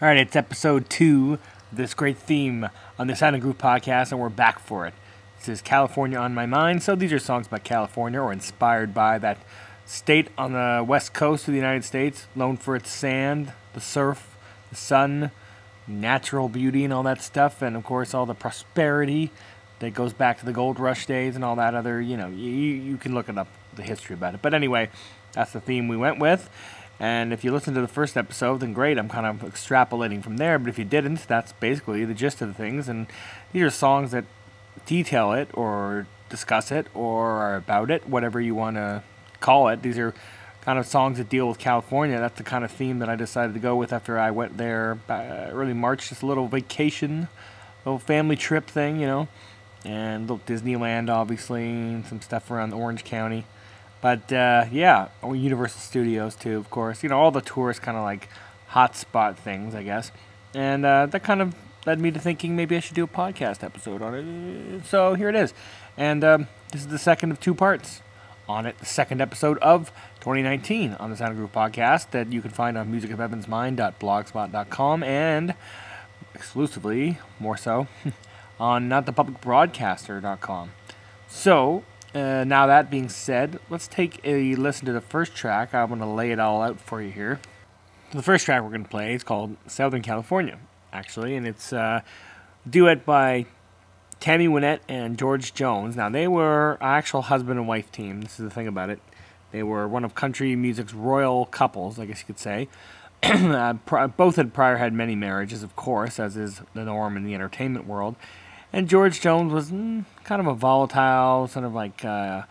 All right, it's episode two this great theme on the Sound and Groove podcast, and we're back for it. This is California on My Mind. So these are songs about California or inspired by that state on the west coast of the United States, known for its sand, the surf, the sun, natural beauty, and all that stuff, and of course, all the prosperity that goes back to the gold rush days and all that other, you know, you, you can look it up, the history about it. But anyway, that's the theme we went with. And if you listen to the first episode, then great. I'm kind of extrapolating from there. But if you didn't, that's basically the gist of the things. And these are songs that detail it or discuss it or are about it, whatever you want to call it. These are kind of songs that deal with California. That's the kind of theme that I decided to go with after I went there uh, early March. Just a little vacation, little family trip thing, you know. And little Disneyland, obviously, and some stuff around Orange County. But uh, yeah, Universal Studios too, of course. You know, all the tourist kind of like hotspot things, I guess. And uh, that kind of led me to thinking maybe I should do a podcast episode on it. So here it is. And um, this is the second of two parts on it, the second episode of 2019 on the Sound Groove podcast that you can find on musicofevansmind.blogspot.com and exclusively, more so, on notthepublicbroadcaster.com. So, uh, now that being said, let's take a listen to the first track. I'm going to lay it all out for you here. The first track we're going to play is called Southern California, actually, and it's uh, a duet by Tammy Wynette and George Jones. Now, they were actual husband and wife team. This is the thing about it. They were one of country music's royal couples, I guess you could say. uh, both had prior had many marriages, of course, as is the norm in the entertainment world. And George Jones was mm, kind of a volatile, sort of like uh,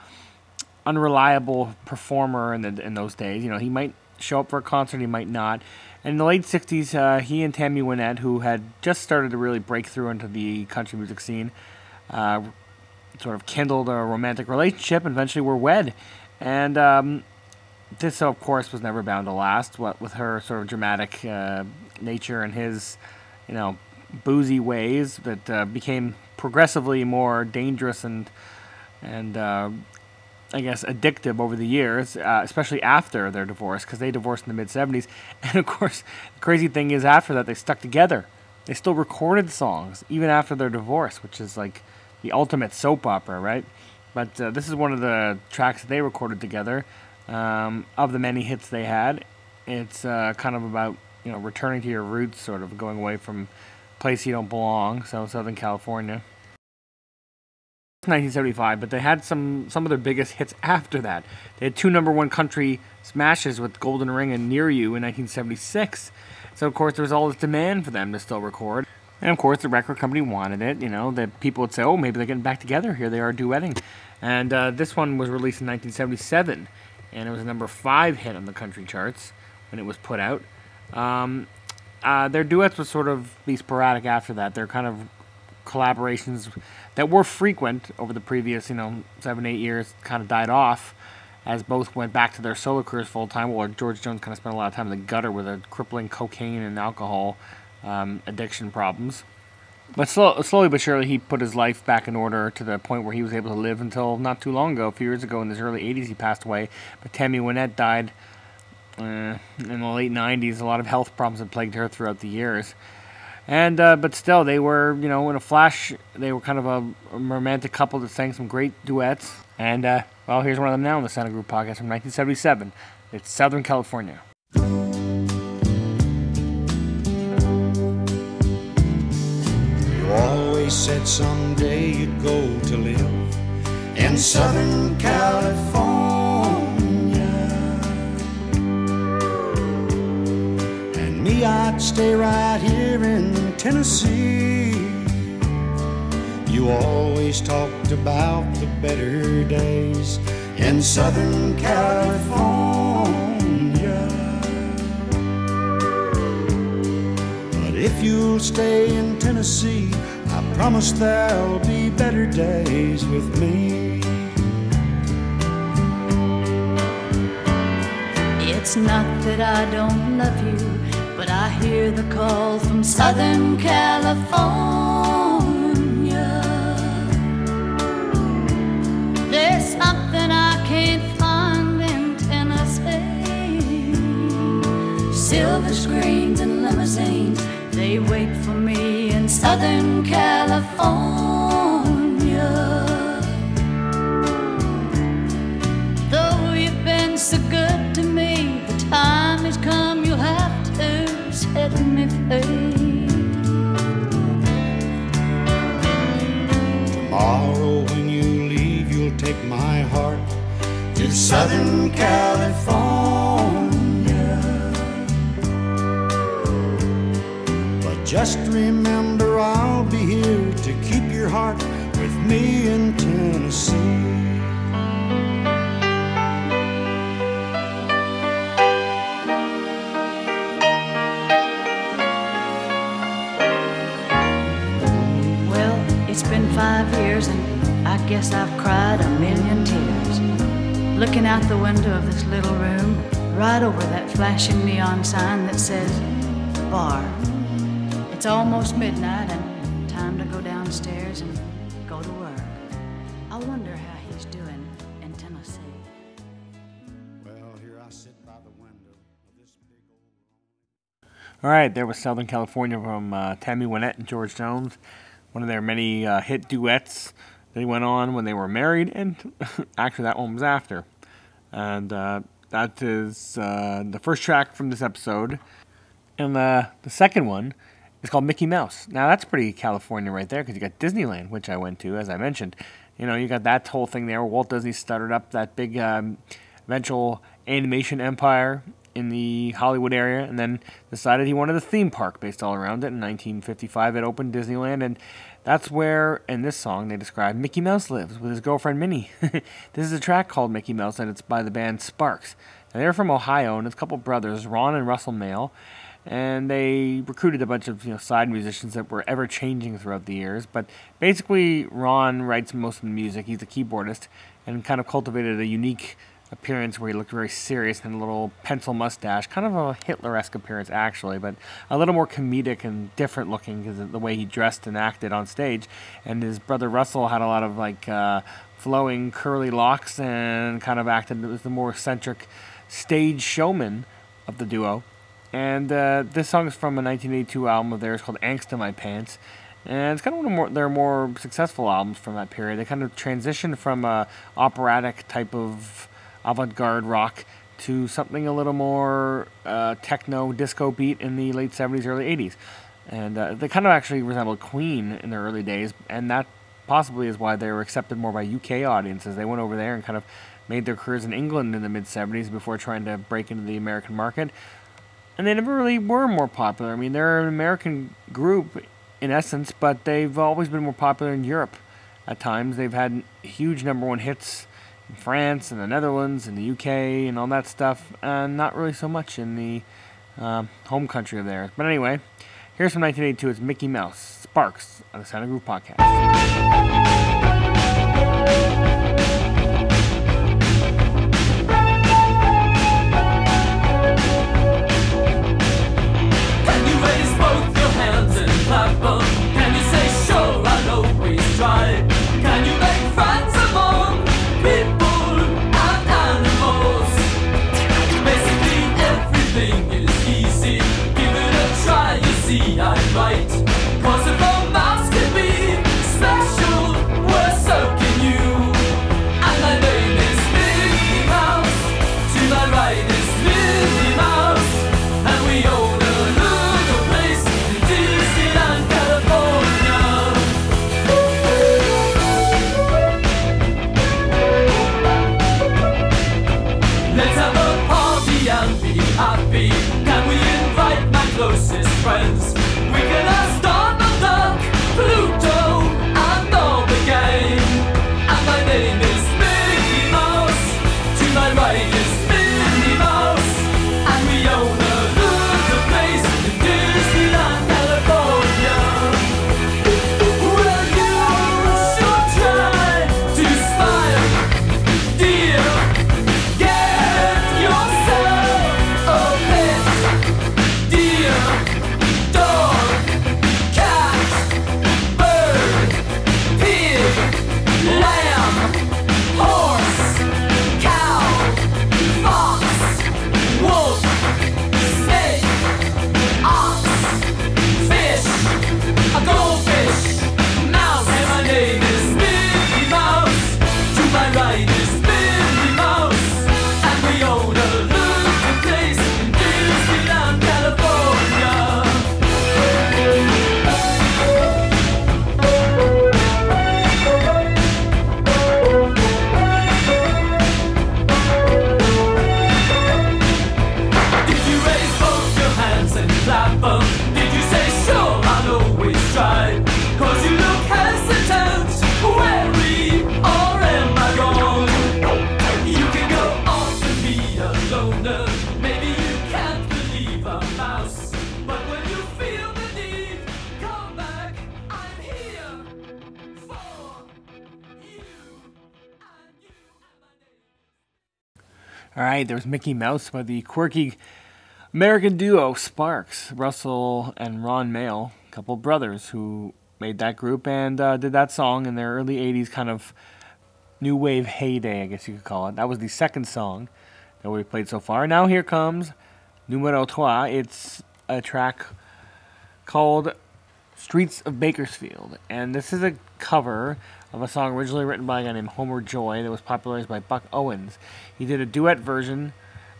unreliable performer in, the, in those days. You know, he might show up for a concert, he might not. And in the late 60s, uh, he and Tammy Wynette, who had just started to really break through into the country music scene, uh, sort of kindled a romantic relationship and eventually were wed. And um, this, of course, was never bound to last. What with her sort of dramatic uh, nature and his, you know, boozy ways that uh, became progressively more dangerous and and uh, I guess addictive over the years, uh, especially after their divorce, because they divorced in the mid '70s. And of course, the crazy thing is, after that, they stuck together. They still recorded songs even after their divorce, which is like the ultimate soap opera, right? But uh, this is one of the tracks they recorded together. Um, of the many hits they had, it's uh, kind of about you know returning to your roots, sort of going away from place you don't belong, so Southern California. 1975, but they had some some of their biggest hits after that. They had two number one country smashes with Golden Ring and Near You in 1976. So of course there was all this demand for them to still record. And of course the record company wanted it, you know, that people would say, oh, maybe they're getting back together. Here they are duetting. And uh, this one was released in 1977, and it was a number five hit on the country charts when it was put out. Um, uh, their duets would sort of be sporadic after that. They're kind of collaborations that were frequent over the previous, you know, seven, eight years kind of died off as both went back to their solo careers full time, while George Jones kind of spent a lot of time in the gutter with a crippling cocaine and alcohol um, addiction problems. But slow, slowly but surely, he put his life back in order to the point where he was able to live until not too long ago. A few years ago, in his early 80s, he passed away. But Tammy Wynette died uh, in the late 90s. A lot of health problems had plagued her throughout the years. And uh, but still, they were you know in a flash, they were kind of a, romantic couple that sang some great duets. And uh, well, here's one of them now on the Sound and Groove podcast from 1977. It's Southern California. You always said someday you'd go to live in Southern California. I'd stay right here in Tennessee. You always talked about the better days in Southern California. But if you'll stay in Tennessee, I promise there'll be better days with me. It's not that I don't love you, I hear the call from Southern California. There's something I can't find in Tennessee. Silver screens and limousines, they wait for me in Southern California. Tomorrow when you leave, you'll take my heart to Southern California. But just remember, I'll be here to keep your heart with me in Tennessee. Guess I've cried a million tears. Looking out the window of this little room, right over that flashing neon sign that says bar. It's almost midnight, and time to go downstairs and go to work. I wonder how he's doing in Tennessee. Well, here I sit by the window of this big old. All right, there was Southern California from uh, Tammy Wynette and George Jones, one of their many uh, hit duets they went on when they were married, and actually that one was after. And uh, that is uh, the first track from this episode. And uh, the second one is called Mickey Mouse. Now that's pretty California right there because you got Disneyland, which I went to, as I mentioned. You know, you got that whole thing there. Walt Disney started up that big um, eventual animation empire in the Hollywood area, and then decided he wanted a theme park based all around it. In 1955, it opened Disneyland, and that's where, in this song, they describe Mickey Mouse lives with his girlfriend Minnie. this is a track called Mickey Mouse, and it's by the band Sparks. Now, they're from Ohio, and it's a couple brothers, Ron and Russell Mael, and they recruited a bunch of you know side musicians that were ever changing throughout the years. But basically, Ron writes most of the music. He's a keyboardist, and kind of cultivated a unique appearance where he looked very serious and a little pencil mustache, kind of a Hitler-esque appearance actually, but a little more comedic and different looking because of the way he dressed and acted on stage. And his brother Russell had a lot of like uh, flowing curly locks and kind of acted as the more eccentric stage showman of the duo. And uh, this song is from a 1982 album of theirs called "Angst in My Pants." And it's kind of one of more, their more successful albums from that period. They kind of transitioned from a operatic type of avant-garde rock to something a little more uh, techno disco beat in the late 70s, early 80s. And uh, they kind of actually resembled Queen in their early days, and that possibly is why they were accepted more by UK audiences. They went over there and kind of made their careers in England in the mid 70s before trying to break into the American market. And they never really were more popular. I mean, they're an American group in essence, but they've always been more popular in Europe. At times, they've had huge number one hits France and the Netherlands and the UK and all that stuff, and not really so much in the uh, home country of theirs. But anyway, here's from 1982. It's Mickey Mouse, Sparks, on the Sound of Groove podcast. All right, there was Mickey Mouse by the quirky American duo Sparks, Russell and Ron Mael, a couple brothers who made that group and uh, did that song in their early 80s kind of new wave heyday, I guess you could call it. That was the second song that we played so far. Now here comes numero trois. It's a track called Streets of Bakersfield. And this is a cover of a song originally written by a guy named Homer Joy that was popularized by Buck Owens. He did a duet version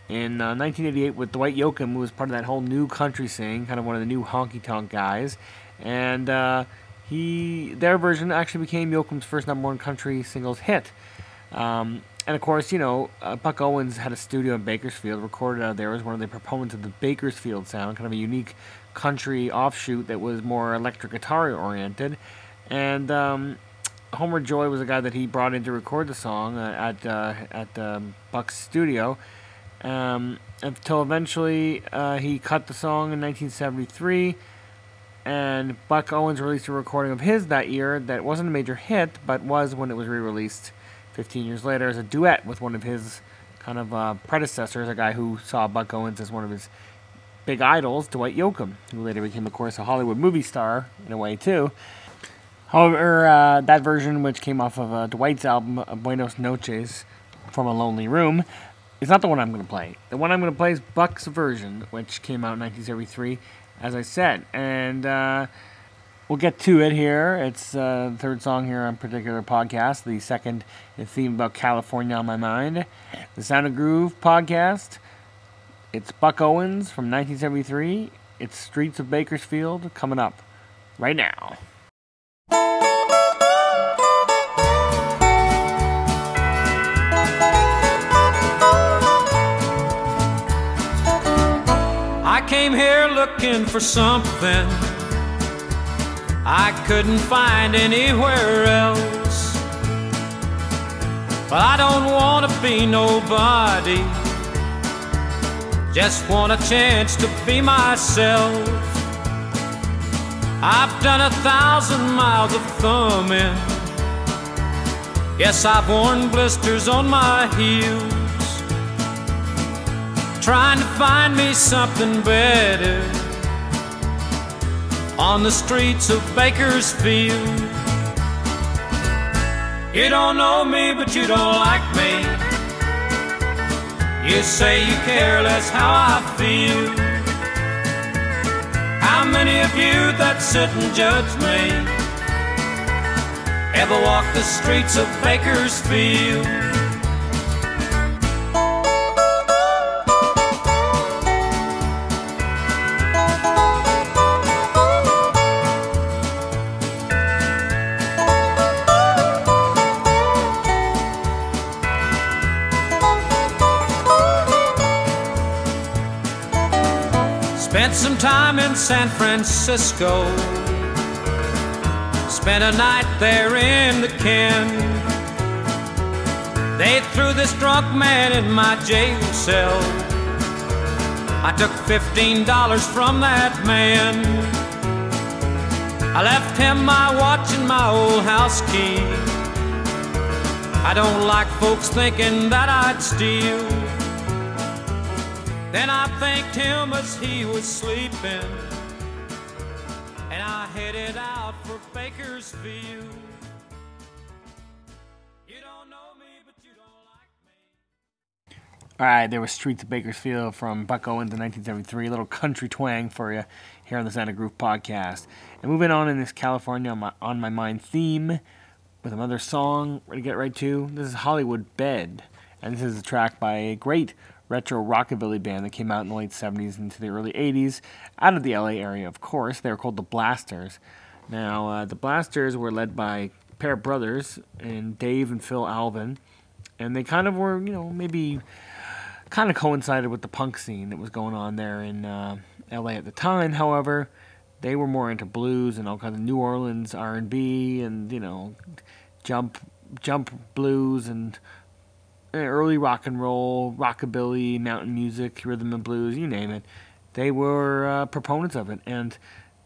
in uh, 1988 with Dwight Yoakam, who was part of that whole new country scene, kind of one of the new honky tonk guys. And uh, he, their version actually became Yoakam's first number one country singles hit. Um, and of course, you know, uh, Buck Owens had a studio in Bakersfield, recorded out there, was one of the proponents of the Bakersfield sound, kind of a unique country offshoot that was more electric guitar oriented. And um, Homer Joy was a guy that he brought in to record the song uh, at uh, at um, Buck's studio. Um, until eventually uh, he cut the song in 1973, and Buck Owens released a recording of his that year that wasn't a major hit, but was when it was re-released 15 years later as a duet with one of his kind of uh, predecessors, a guy who saw Buck Owens as one of his big idols, Dwight Yoakam, who later became, of course, a Hollywood movie star in a way too. However, uh, that version, which came off of uh, Dwight's album uh, Buenas Noches from a Lonely Room, is not the one I'm going to play. The one I'm going to play is Buck's version, which came out in 1973, as I said. And uh, we'll get to it here. It's uh, the third song here on particular podcast. The second theme about California on my mind. The Sound of Groove podcast. It's Buck Owens from 1973. It's Streets of Bakersfield coming up right now. Came here looking for something I couldn't find anywhere else. But I don't want to be nobody, just want a chance to be myself. I've done a thousand miles of thumbing. Yes, I've worn blisters on my heels trying to find me something better on the streets of Bakersfield. You don't know me, but you don't like me. You say you care less how I feel. How many of you that sit and judge me ever walk the streets of Bakersfield? Time in San Francisco. Spent a night there in the Ken. They threw this drunk man in my jail cell. I took $15 from that man. I left him my watch and my old house key. I don't like folks thinking that I'd steal. Him as he was sleeping, and I headed out for Bakersfield. All right, there was Streets of Bakersfield from Buck Owens in 1973. A little country twang for you here on the Sound and Groove podcast. And moving on in this California on my, on my mind theme with another song we're going to get right to. This is Hollywood Bed. And this is a track by a great retro rockabilly band that came out in the late 70s into the early 80s out of the LA area, of course. They were called the Blasters. Now, uh, the Blasters were led by a pair of brothers, and Dave and Phil Alvin. And they kind of were, you know, maybe kind of coincided with the punk scene that was going on there in uh, LA at the time. However, they were more into blues and all kinds of New Orleans R&B and you know jump jump blues and early rock and roll, rockabilly, mountain music, rhythm and blues, you name it. They were uh, proponents of it and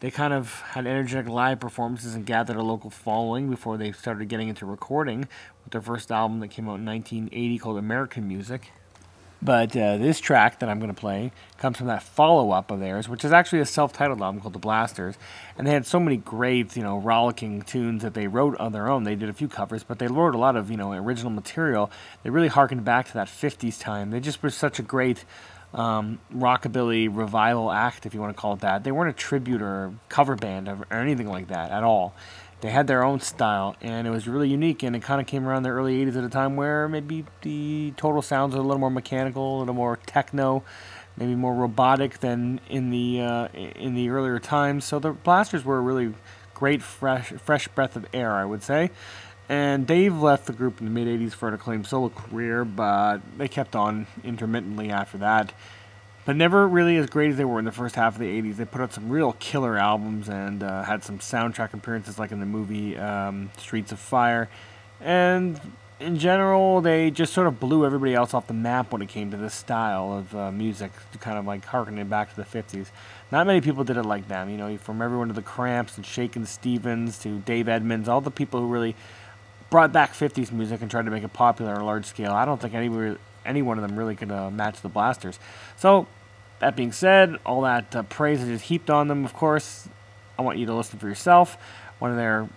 they kind of had energetic live performances and gathered a local following before they started getting into recording with their first album that came out in 1980 called American Music. But uh, this track that I'm going to play comes from that follow up of theirs, which is actually a self titled album called The Blasters. And they had so many great, you know, rollicking tunes that they wrote on their own. They did a few covers, but they wrote a lot of, you know, original material. They really harkened back to that 50s time. They just were such a great um, rockabilly revival act, if you want to call it that. They weren't a tribute or cover band or, or anything like that at all they had their own style and it was really unique and it kind of came around the early 80s at a time where maybe the total sounds are a little more mechanical a little more techno maybe more robotic than in the uh, in the earlier times. So the blasters were a really great fresh fresh breath of air i would say. And Dave left the group in the mid 80s for an acclaimed solo career, but they kept on intermittently after that but never really as great as they were in the first half of the 80s. They put out some real killer albums and uh, had some soundtrack appearances, like in the movie um, Streets of Fire. And in general, they just sort of blew everybody else off the map when it came to this style of uh, music, kind of like harkening back to the 50s. Not many people did it like them, you know, from everyone to the Cramps and Shakin' Stevens to Dave Edmunds, all the people who really brought back 50s music and tried to make it popular on a large scale. I don't think anybody any one of them really could uh, match the Blasters. So, that being said, all that uh, praise is heaped on them, of course. I want you to listen for yourself. One of their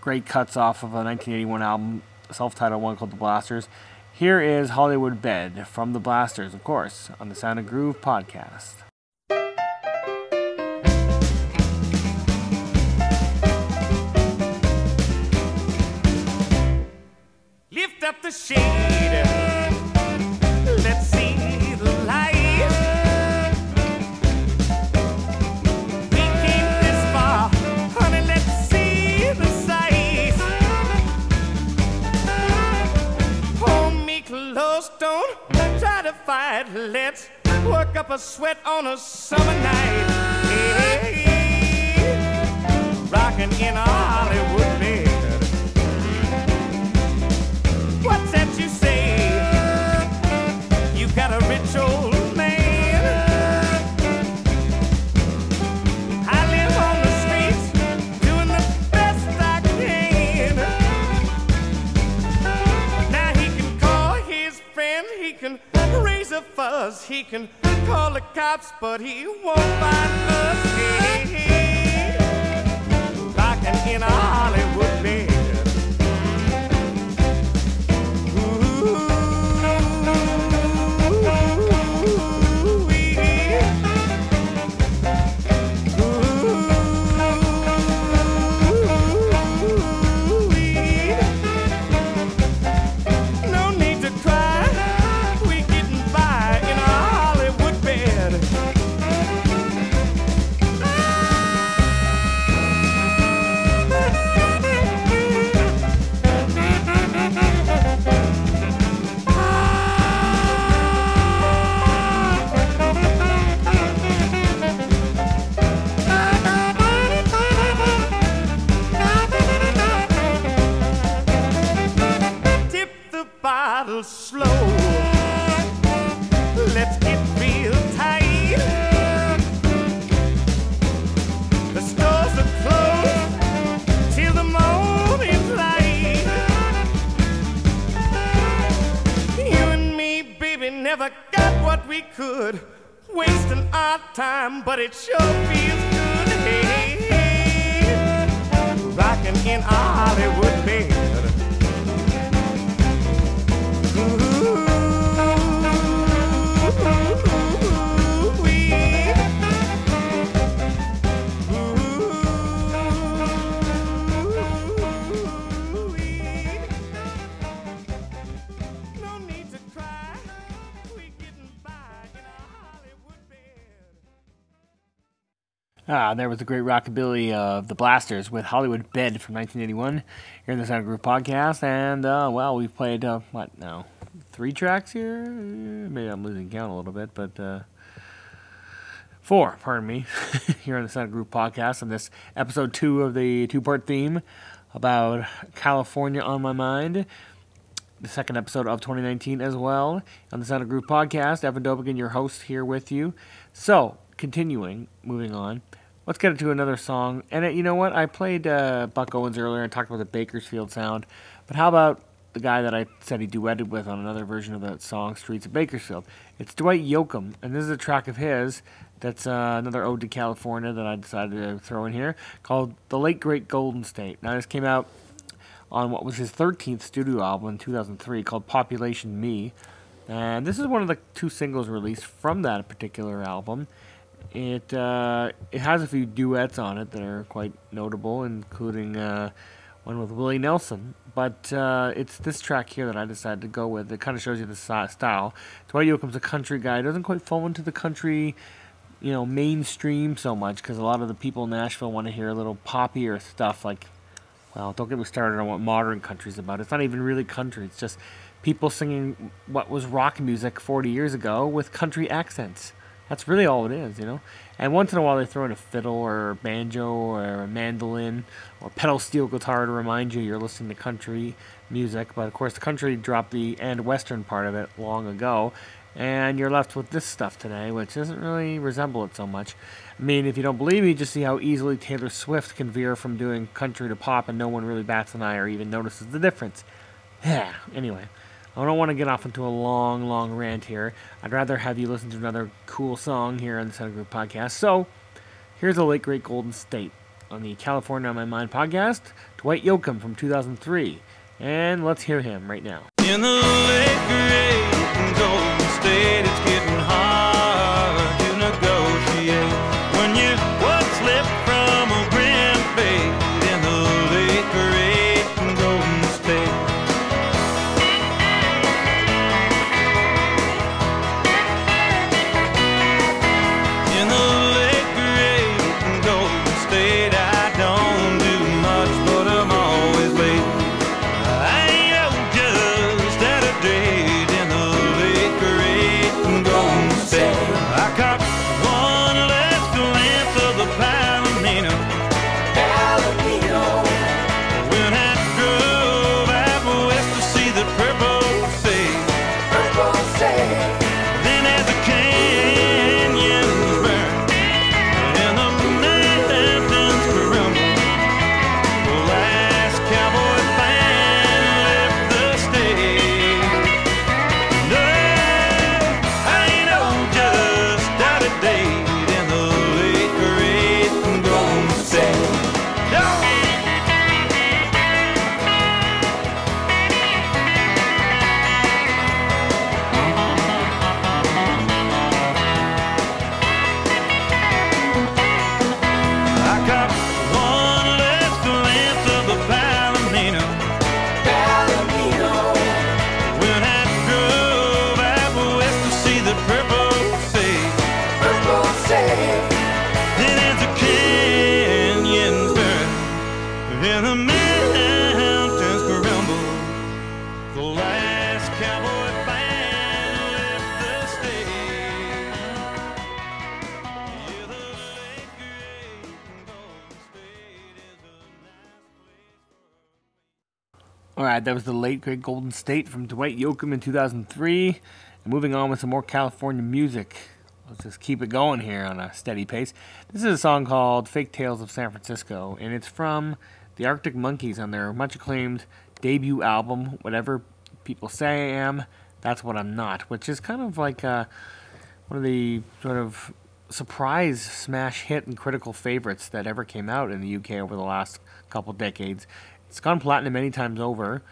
great cuts off of a 1981 album, self titled one called The Blasters. Here is Hollywood Bed from The Blasters, of course, on the Sound of Groove podcast. Lift up the shade. Fight. Let's work up a sweat on a summer night. Hey, rocking in Hollywood can call the cops, but he won't find us. Wasting our time, but it sure feels good. Hey, rocking in our Hollywood bed. Ah, there was the great rockabilly of the Blasters with Hollywood Bed from 1981 here in the Sound Group podcast. And, uh, well, we've played, uh, what now? Three tracks here? Maybe I'm losing count a little bit, but uh, four, pardon me, here on the Sound Group podcast. And this episode two of the two part theme about California on my mind the second episode of 2019 as well on the Sound Groove podcast. Evan Dobigan, your host, here with you. So, continuing, moving on, let's get into another song. And uh, you know what? I played uh, Buck Owens earlier and talked about the Bakersfield sound, but how about the guy that I said he duetted with on another version of that song, Streets of Bakersfield. It's Dwight Yoakam, and this is a track of his that's uh, another ode to California that I decided to throw in here called The Late Great Golden State. Now, this came out on what was his 13th studio album in 2003 called Population Me. And this is one of the two singles released from that particular album. It uh, it has a few duets on it that are quite notable, including uh, one with Willie Nelson. But uh, it's this track here that I decided to go with. It kind of shows you the style. Dwight Yoakam's a country guy. Doesn't quite fall into the country, you know, mainstream so much because a lot of the people in Nashville want to hear a little poppier stuff. Like, well, don't get me started on what modern country's about. It's not even really country. It's just people singing what was rock music 40 years ago with country accents. That's really all it is, you know. And once in a while they throw in a fiddle or a banjo or a mandolin or pedal steel guitar to remind you you're listening to country music. But of course, the country dropped the and western part of it long ago, and you're left with this stuff today, which doesn't really resemble it so much. I mean, if you don't believe me, just see how easily Taylor Swift can veer from doing country to pop, and no one really bats an eye or even notices the difference. Yeah. Anyway. I don't want to get off into a long, long rant here. I'd rather have you listen to another cool song here on the Center Group podcast. So, here's a late great Golden State on the California on My Mind podcast. Dwight Yoakam from 2003, and let's hear him right now. In the late great Golden State, it's getting that was the late great Golden State from Dwight Yoakam in 2003. And moving on with some more California music. Let's just keep it going here on a steady pace. This is a song called Fake Tales of San Francisco, and it's from the Arctic Monkeys on their much acclaimed debut album, Whatever People Say I Am, That's What I'm Not, which is kind of like one of the sort of surprise smash hit and critical favorites that ever came out in the UK over the last couple decades. It's gone platinum many times over,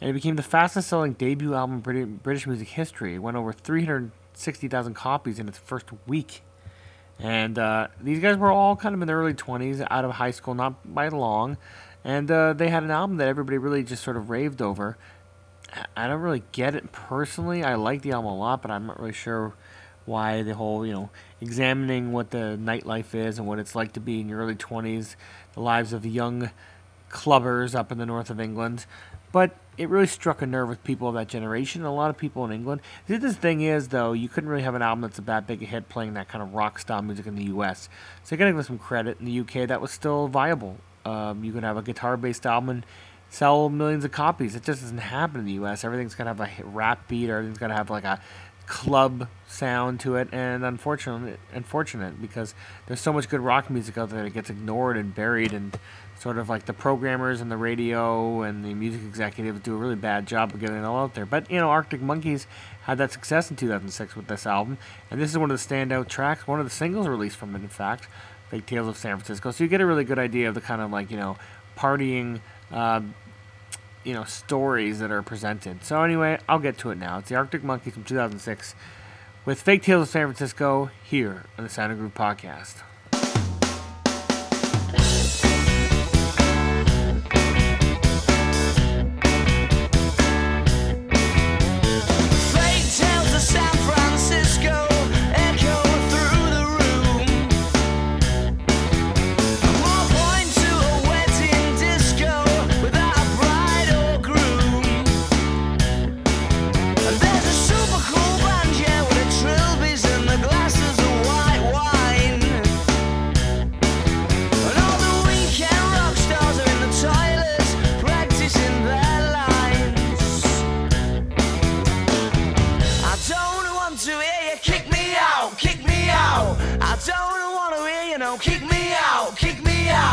and it became the fastest selling debut album in British music history. It went over 360,000 copies in its first week. And uh, these guys were all kind of in their early 20s, out of high school, not by long. And uh, they had an album that everybody really just sort of raved over. I- don't really get it personally. I like the album a lot, but I'm not really sure why the whole, you know, examining what the nightlife is and what it's like to be in your early 20s, the lives of young clubbers up in the north of England. But it really struck a nerve with people of that generation, and a lot of people in England. The thing is, though, you couldn't really have an album that's a that big a hit playing that kind of rock style music in the U.S. So you gotta give them some credit. In the U.K., that was still viable. Um, you could have a guitar-based album and sell millions of copies. It just doesn't happen in the U.S. Everything's gotta have a rap beat, or everything's gotta have like a club sound to it, and unfortunately, unfortunate because there's so much good rock music out there that gets ignored and buried and sort of like the programmers and the radio and the music executives do a really bad job of getting it all out there. But you know, Arctic Monkeys had that success in 2006 with this album, and this is one of the standout tracks, one of the singles released from it, in fact, Fake Tales of San Francisco. So you get a really good idea of the kind of like you know partying. Uh, you know stories that are presented. So anyway, I'll get to it now. It's the Arctic Monkeys from 2006 with Fake Tales of San Francisco here on the Sound and Groove podcast.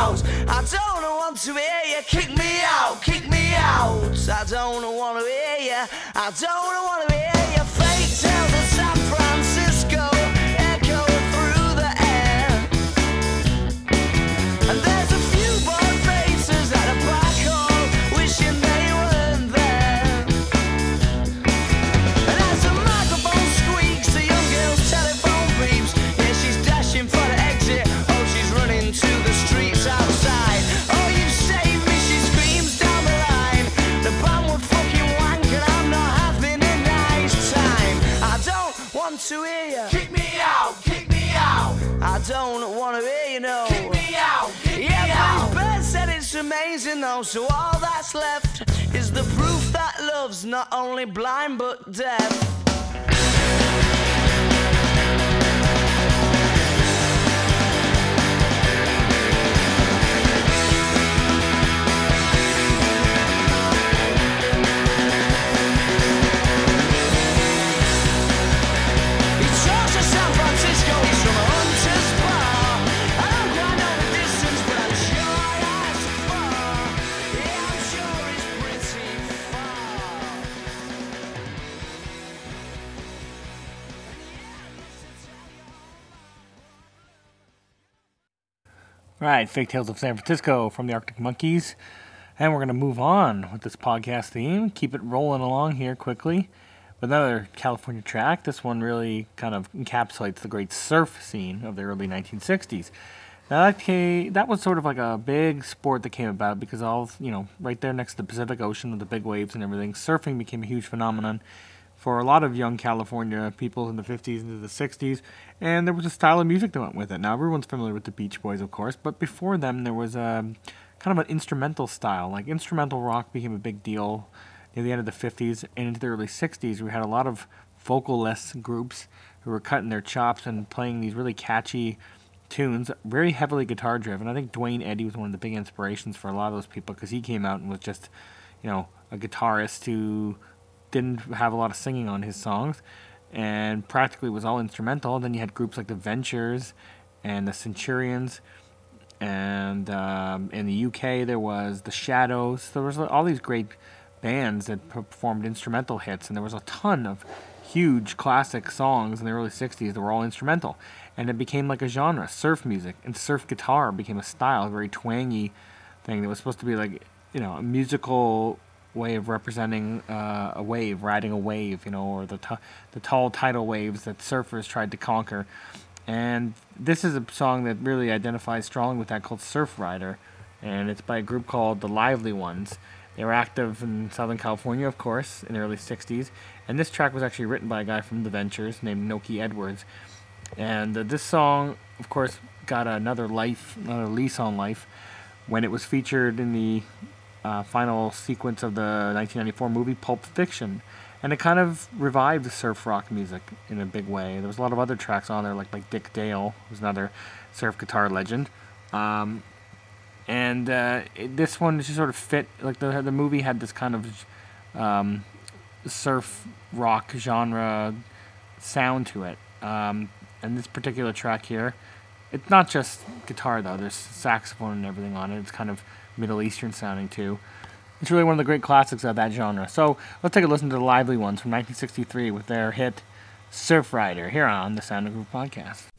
Out. I don't want to hear you kick me out, kick me out. I don't want to hear you. I don't want to hear you fake tales of to hear you. Kick me out, kick me out. I don't want to hear you, no. Kick me out, kick yeah, me out. Yeah, Bird said it's amazing, though, so all that's left is the proof that love's not only blind but deaf. Right, Fake Tales of San Francisco from the Arctic Monkeys. And we're going to move on with this podcast theme, keep it rolling along here quickly. Another California track, this one really kind of encapsulates the great surf scene of the early 1960s. Now that ca- that was sort of like a big sport that came about because all you know, right there next to the Pacific Ocean with the big waves and everything, surfing became a huge phenomenon for a lot of young California people in the 50s into the 60s, and there was a style of music that went with it. Now everyone's familiar with the Beach Boys, of course, but before them there was a kind of an instrumental style. Like instrumental rock became a big deal near the end of the 50s and into the early 60s. We had a lot of vocalless groups who were cutting their chops and playing these really catchy tunes, very heavily guitar driven. I think Duane Eddy was one of the big inspirations for a lot of those people because he came out and was just, you know, a guitarist who didn't have a lot of singing on his songs and practically was all instrumental. Then you had groups like the Ventures and the Centurions. And um, in the UK, there was the Shadows. There was all these great bands that performed instrumental hits, and there was a ton of huge classic songs in the early 60s that were all instrumental. And it became like a genre. Surf music and surf guitar became a style, a very twangy thing that was supposed to be like, you know, a musical way of representing uh, a wave, riding a wave, you know, or the, t- the tall tidal waves that surfers tried to conquer. And this is a song that really identifies strongly with that called Surf Rider. And it's by a group called The Lively Ones. They were active in Southern California, of course, in the early 60s. And this track was actually written by a guy from The Ventures named Nokie Edwards. And uh, this song, of course, got another life, another lease on life when it was featured in the uh, final sequence of the 1994 movie Pulp Fiction. And it kind of revived surf rock music in a big way. There was a lot of other tracks on there, like like Dick Dale, who's another surf guitar legend. Um, and uh, it, this one just sort of fit. Like the the movie had this kind of um, surf rock genre sound to it. Um, and this particular track here It's not just guitar though. There's saxophone and everything on it. It's kind of Middle Eastern sounding too. It's really one of the great classics of that genre. So let's take a listen to the Lively Ones from 1963 with their hit Surf Rider here on the Sound and Groove podcast.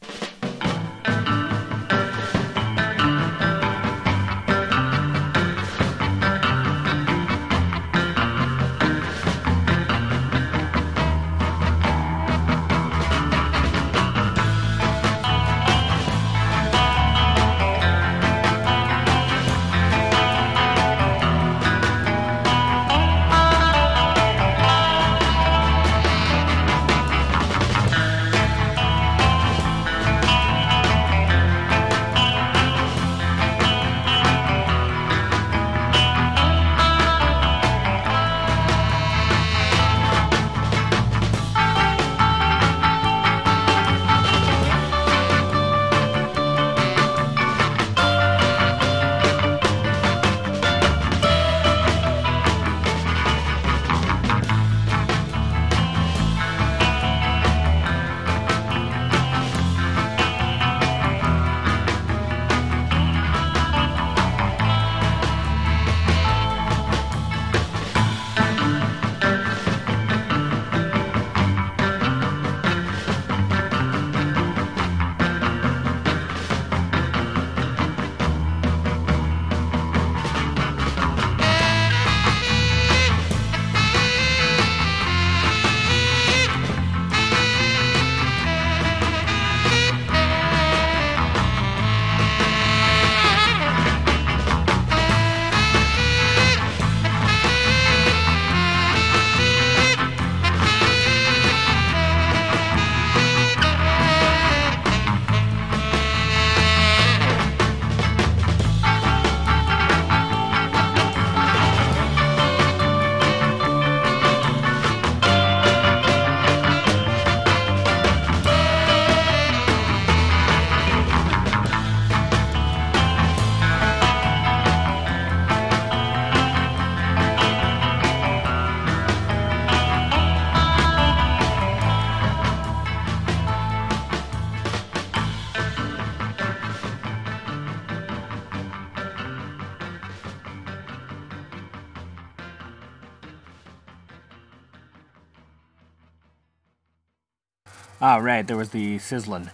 All right, there was the sizzling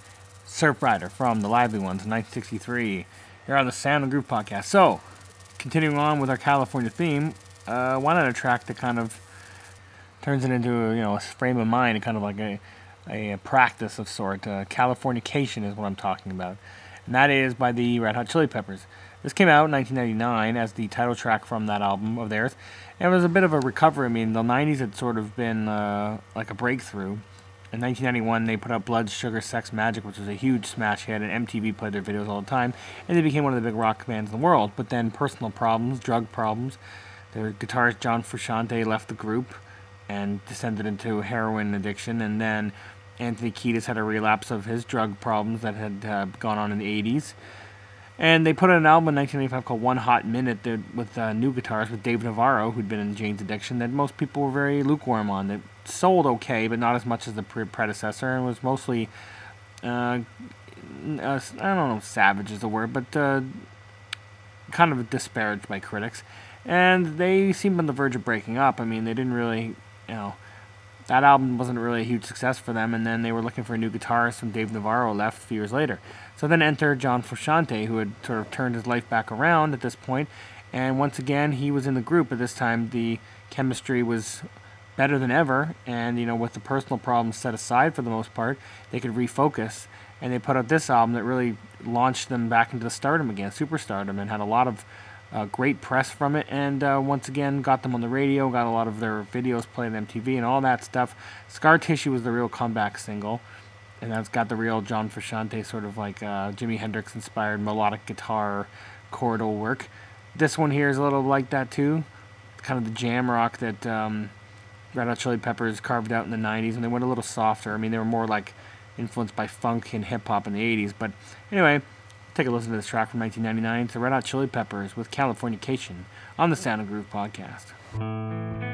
Surf Rider from the Lively Ones in 1963 here on the Sound and Groove podcast. So, continuing on with our California theme, uh, why not a track that kind of turns it into a, you know a frame of mind and kind of like a a, practice of sort. Uh, Californication is what I'm talking about, and that is by the Red Hot Chili Peppers. This came out in 1999 as the title track from that album of theirs. And it was a bit of a recovery. I mean, the 90s had sort of been uh, like a breakthrough. In 1991, they put out Blood, Sugar, Sex, Magik, which was a huge smash hit, and MTV played their videos all the time, and they became one of the big rock bands in the world. But then personal problems, drug problems, their guitarist John Frusciante left the group and descended into heroin addiction, and then Anthony Kiedis had a relapse of his drug problems that had uh, gone on in the 80s. And they put out an album in 1985 called One Hot Minute that, with uh, new guitars with Dave Navarro, who'd been in Jane's Addiction, that most people were very lukewarm on. That sold okay, but not as much as the pre- predecessor, and was mostly, uh, uh, I don't know, savage is the word, but uh, kind of disparaged by critics. And they seemed on the verge of breaking up. I mean, they didn't really, you know, that album wasn't really a huge success for them, and then they were looking for a new guitarist, and Dave Navarro left a few years later. So then enter John Frusciante, who had sort of turned his life back around at this point, and once again he was in the group. At this time, the chemistry was better than ever, and you know, with the personal problems set aside for the most part, they could refocus. And they put out this album that really launched them back into the stardom again, superstardom, and had a lot of uh, great press from it, and uh, once again got them on the radio, got a lot of their videos played on MTV and all that stuff. Scar Tissue was the real comeback single, and that's got the real John Frusciante sort of like uh, Jimi Hendrix inspired melodic guitar chordal work. This one here is a little like that too, kind of the jam rock that um, Red Hot Chili Peppers carved out in the '90s, and they went a little softer. I mean, they were more like influenced by funk and hip hop in the '80s, but anyway. Take a listen to this track from 1999. It's Red Hot Chili Peppers with Californication on the Sound and Groove podcast.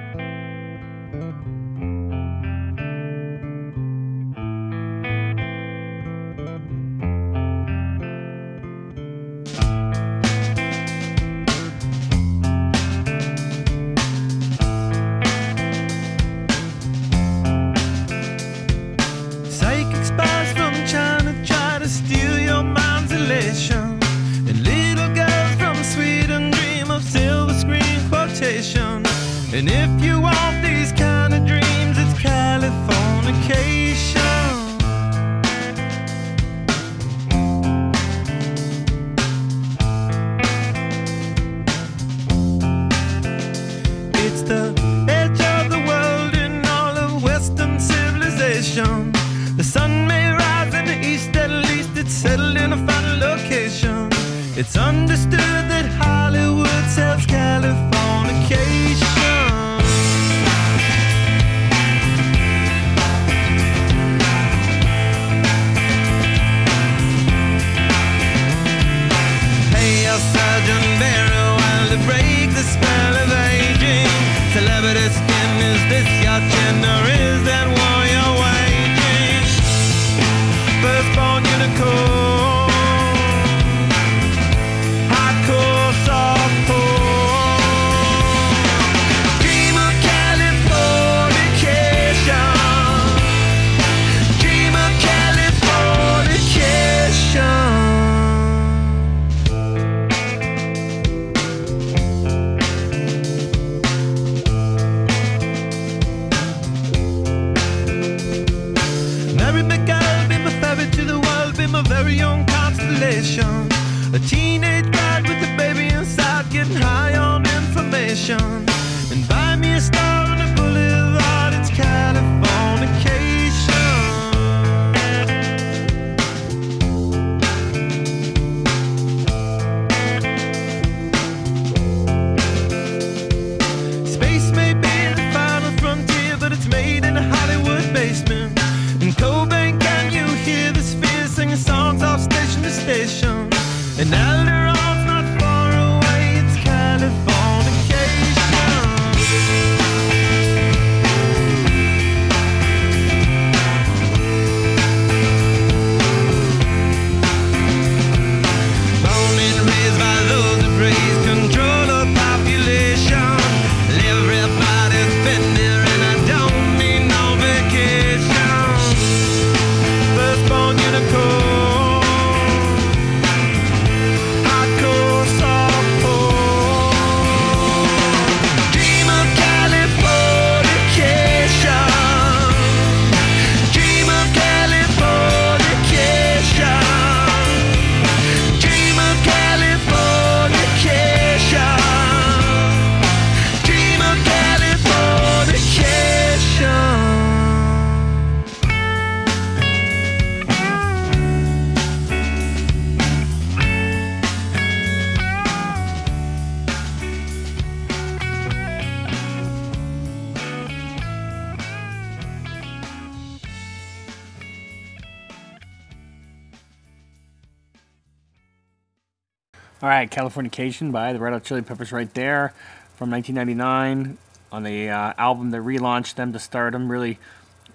Right, Californication by the Red Hot Chili Peppers right there from 1999 on the uh, album that relaunched them to stardom, really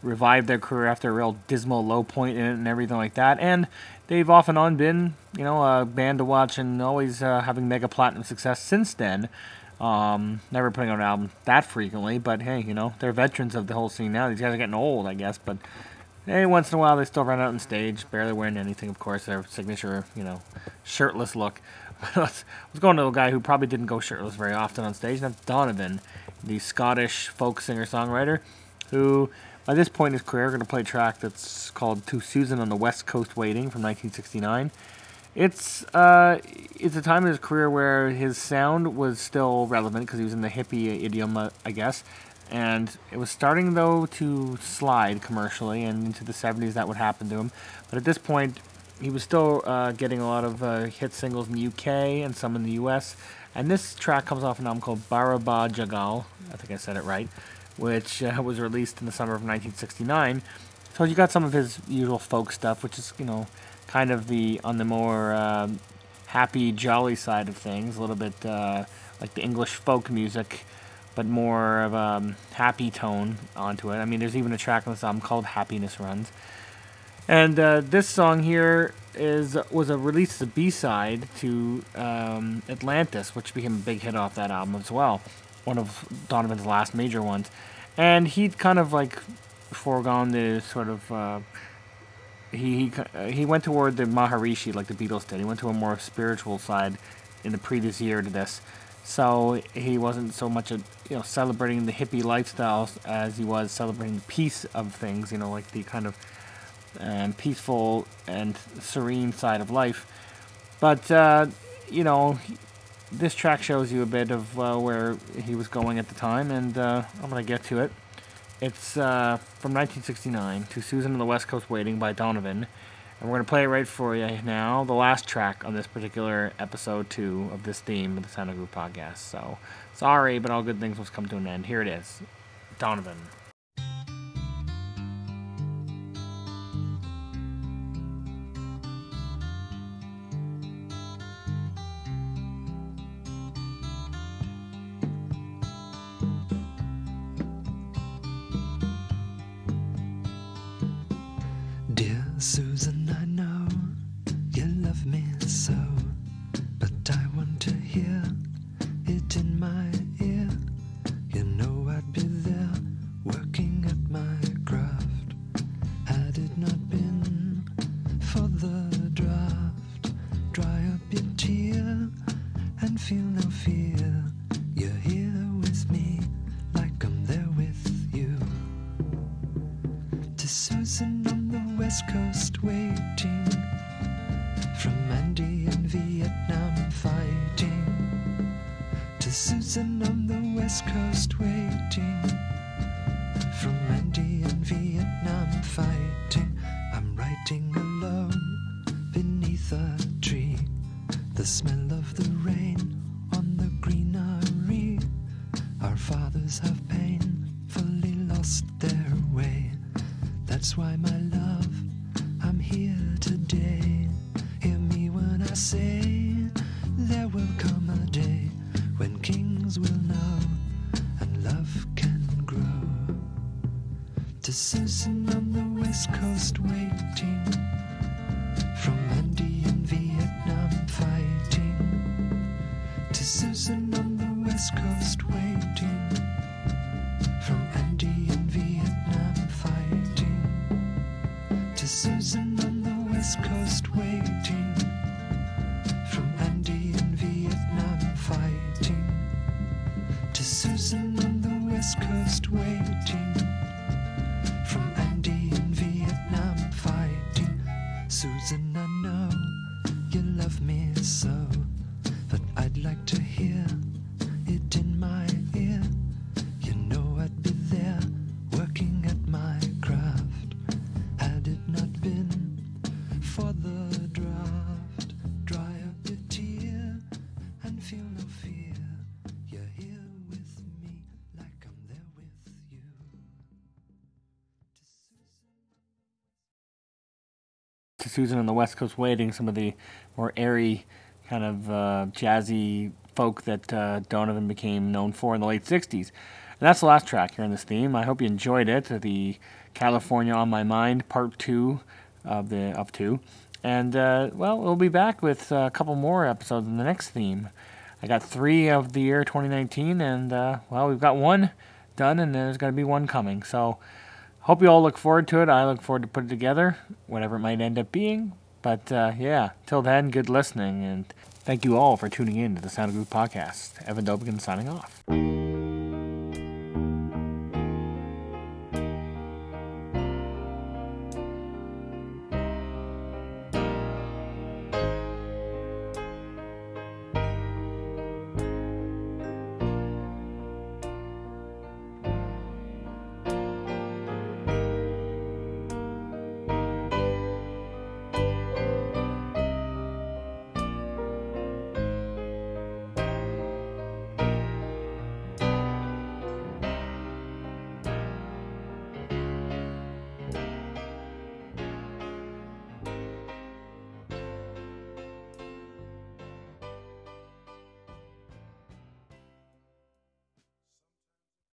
revived their career after a real dismal low point in it and everything like that. And they've off and on been, you know, a band to watch and always uh, having mega platinum success since then. Um, never putting out an album that frequently, but hey, you know, they're veterans of the whole scene now. These guys are getting old, I guess, but Hey, once in a while they still run out on stage, barely wearing anything, of course, their signature, you know, shirtless look. I was going to a guy who probably didn't go shirtless very often on stage, and that's Donovan, the Scottish folk singer-songwriter, who, by this point in his career, going to play a track that's called To Susan on the West Coast Waiting from 1969. It's uh, it's a time in his career where his sound was still relevant because he was in the hippie idiom, uh, I guess, and it was starting though to slide commercially, and into the 70s that would happen to him. But at this point, he was still uh, getting a lot of uh, hit singles in the UK and some in the US. And this track comes off an album called Barabajagal, I think I said it right, which uh, was released in the summer of 1969. So you got some of his usual folk stuff, which is you know kind of the on the more um, happy, jolly side of things, a little bit uh, like the English folk music, but more of a um, happy tone onto it. I mean, there's even a track on this album called "Happiness Runs," and uh, this song here is was a release as a B-side to um, Atlantis, which became a big hit off that album as well, one of Donovan's last major ones, and he'd kind of like foregone the sort of. Uh, he he uh, he went toward the Maharishi like the Beatles did. He went to a more spiritual side in the previous year to this, so he wasn't so much a you know celebrating the hippie lifestyles as he was celebrating the peace of things. You know, like the kind of um, peaceful and serene side of life. But uh, you know, this track shows you a bit of uh, where he was going at the time, and uh, I'm gonna get to it. It's uh, from 1969 to Susan on the West Coast Waiting by Donovan. And we're going to play it right for you now, the last track on this particular episode two of this theme of the Sound and Groove podcast. So sorry, but all good things must come to an end. Here it is Donovan. The smell of the rain on the greenery. Our fathers have painfully lost their way. That's why, my to Susan on the West Coast Waiting, some of the more airy, kind of uh, jazzy folk that uh, Donovan became known for in the late 60s. And that's the last track here in this theme. I hope you enjoyed it. The California on My Mind, part two of the of two. And, uh, well, we'll be back with uh, a couple more episodes in the next theme. I got three of the year 2019, and, uh, well, we've got one done, and there's going to be one coming. So, hope you all look forward to it. I look forward to putting it together, whatever it might end up being. But uh, yeah, till then, good listening, and thank you all for tuning in to the Sound and Groove podcast. Evan Dobigan signing off.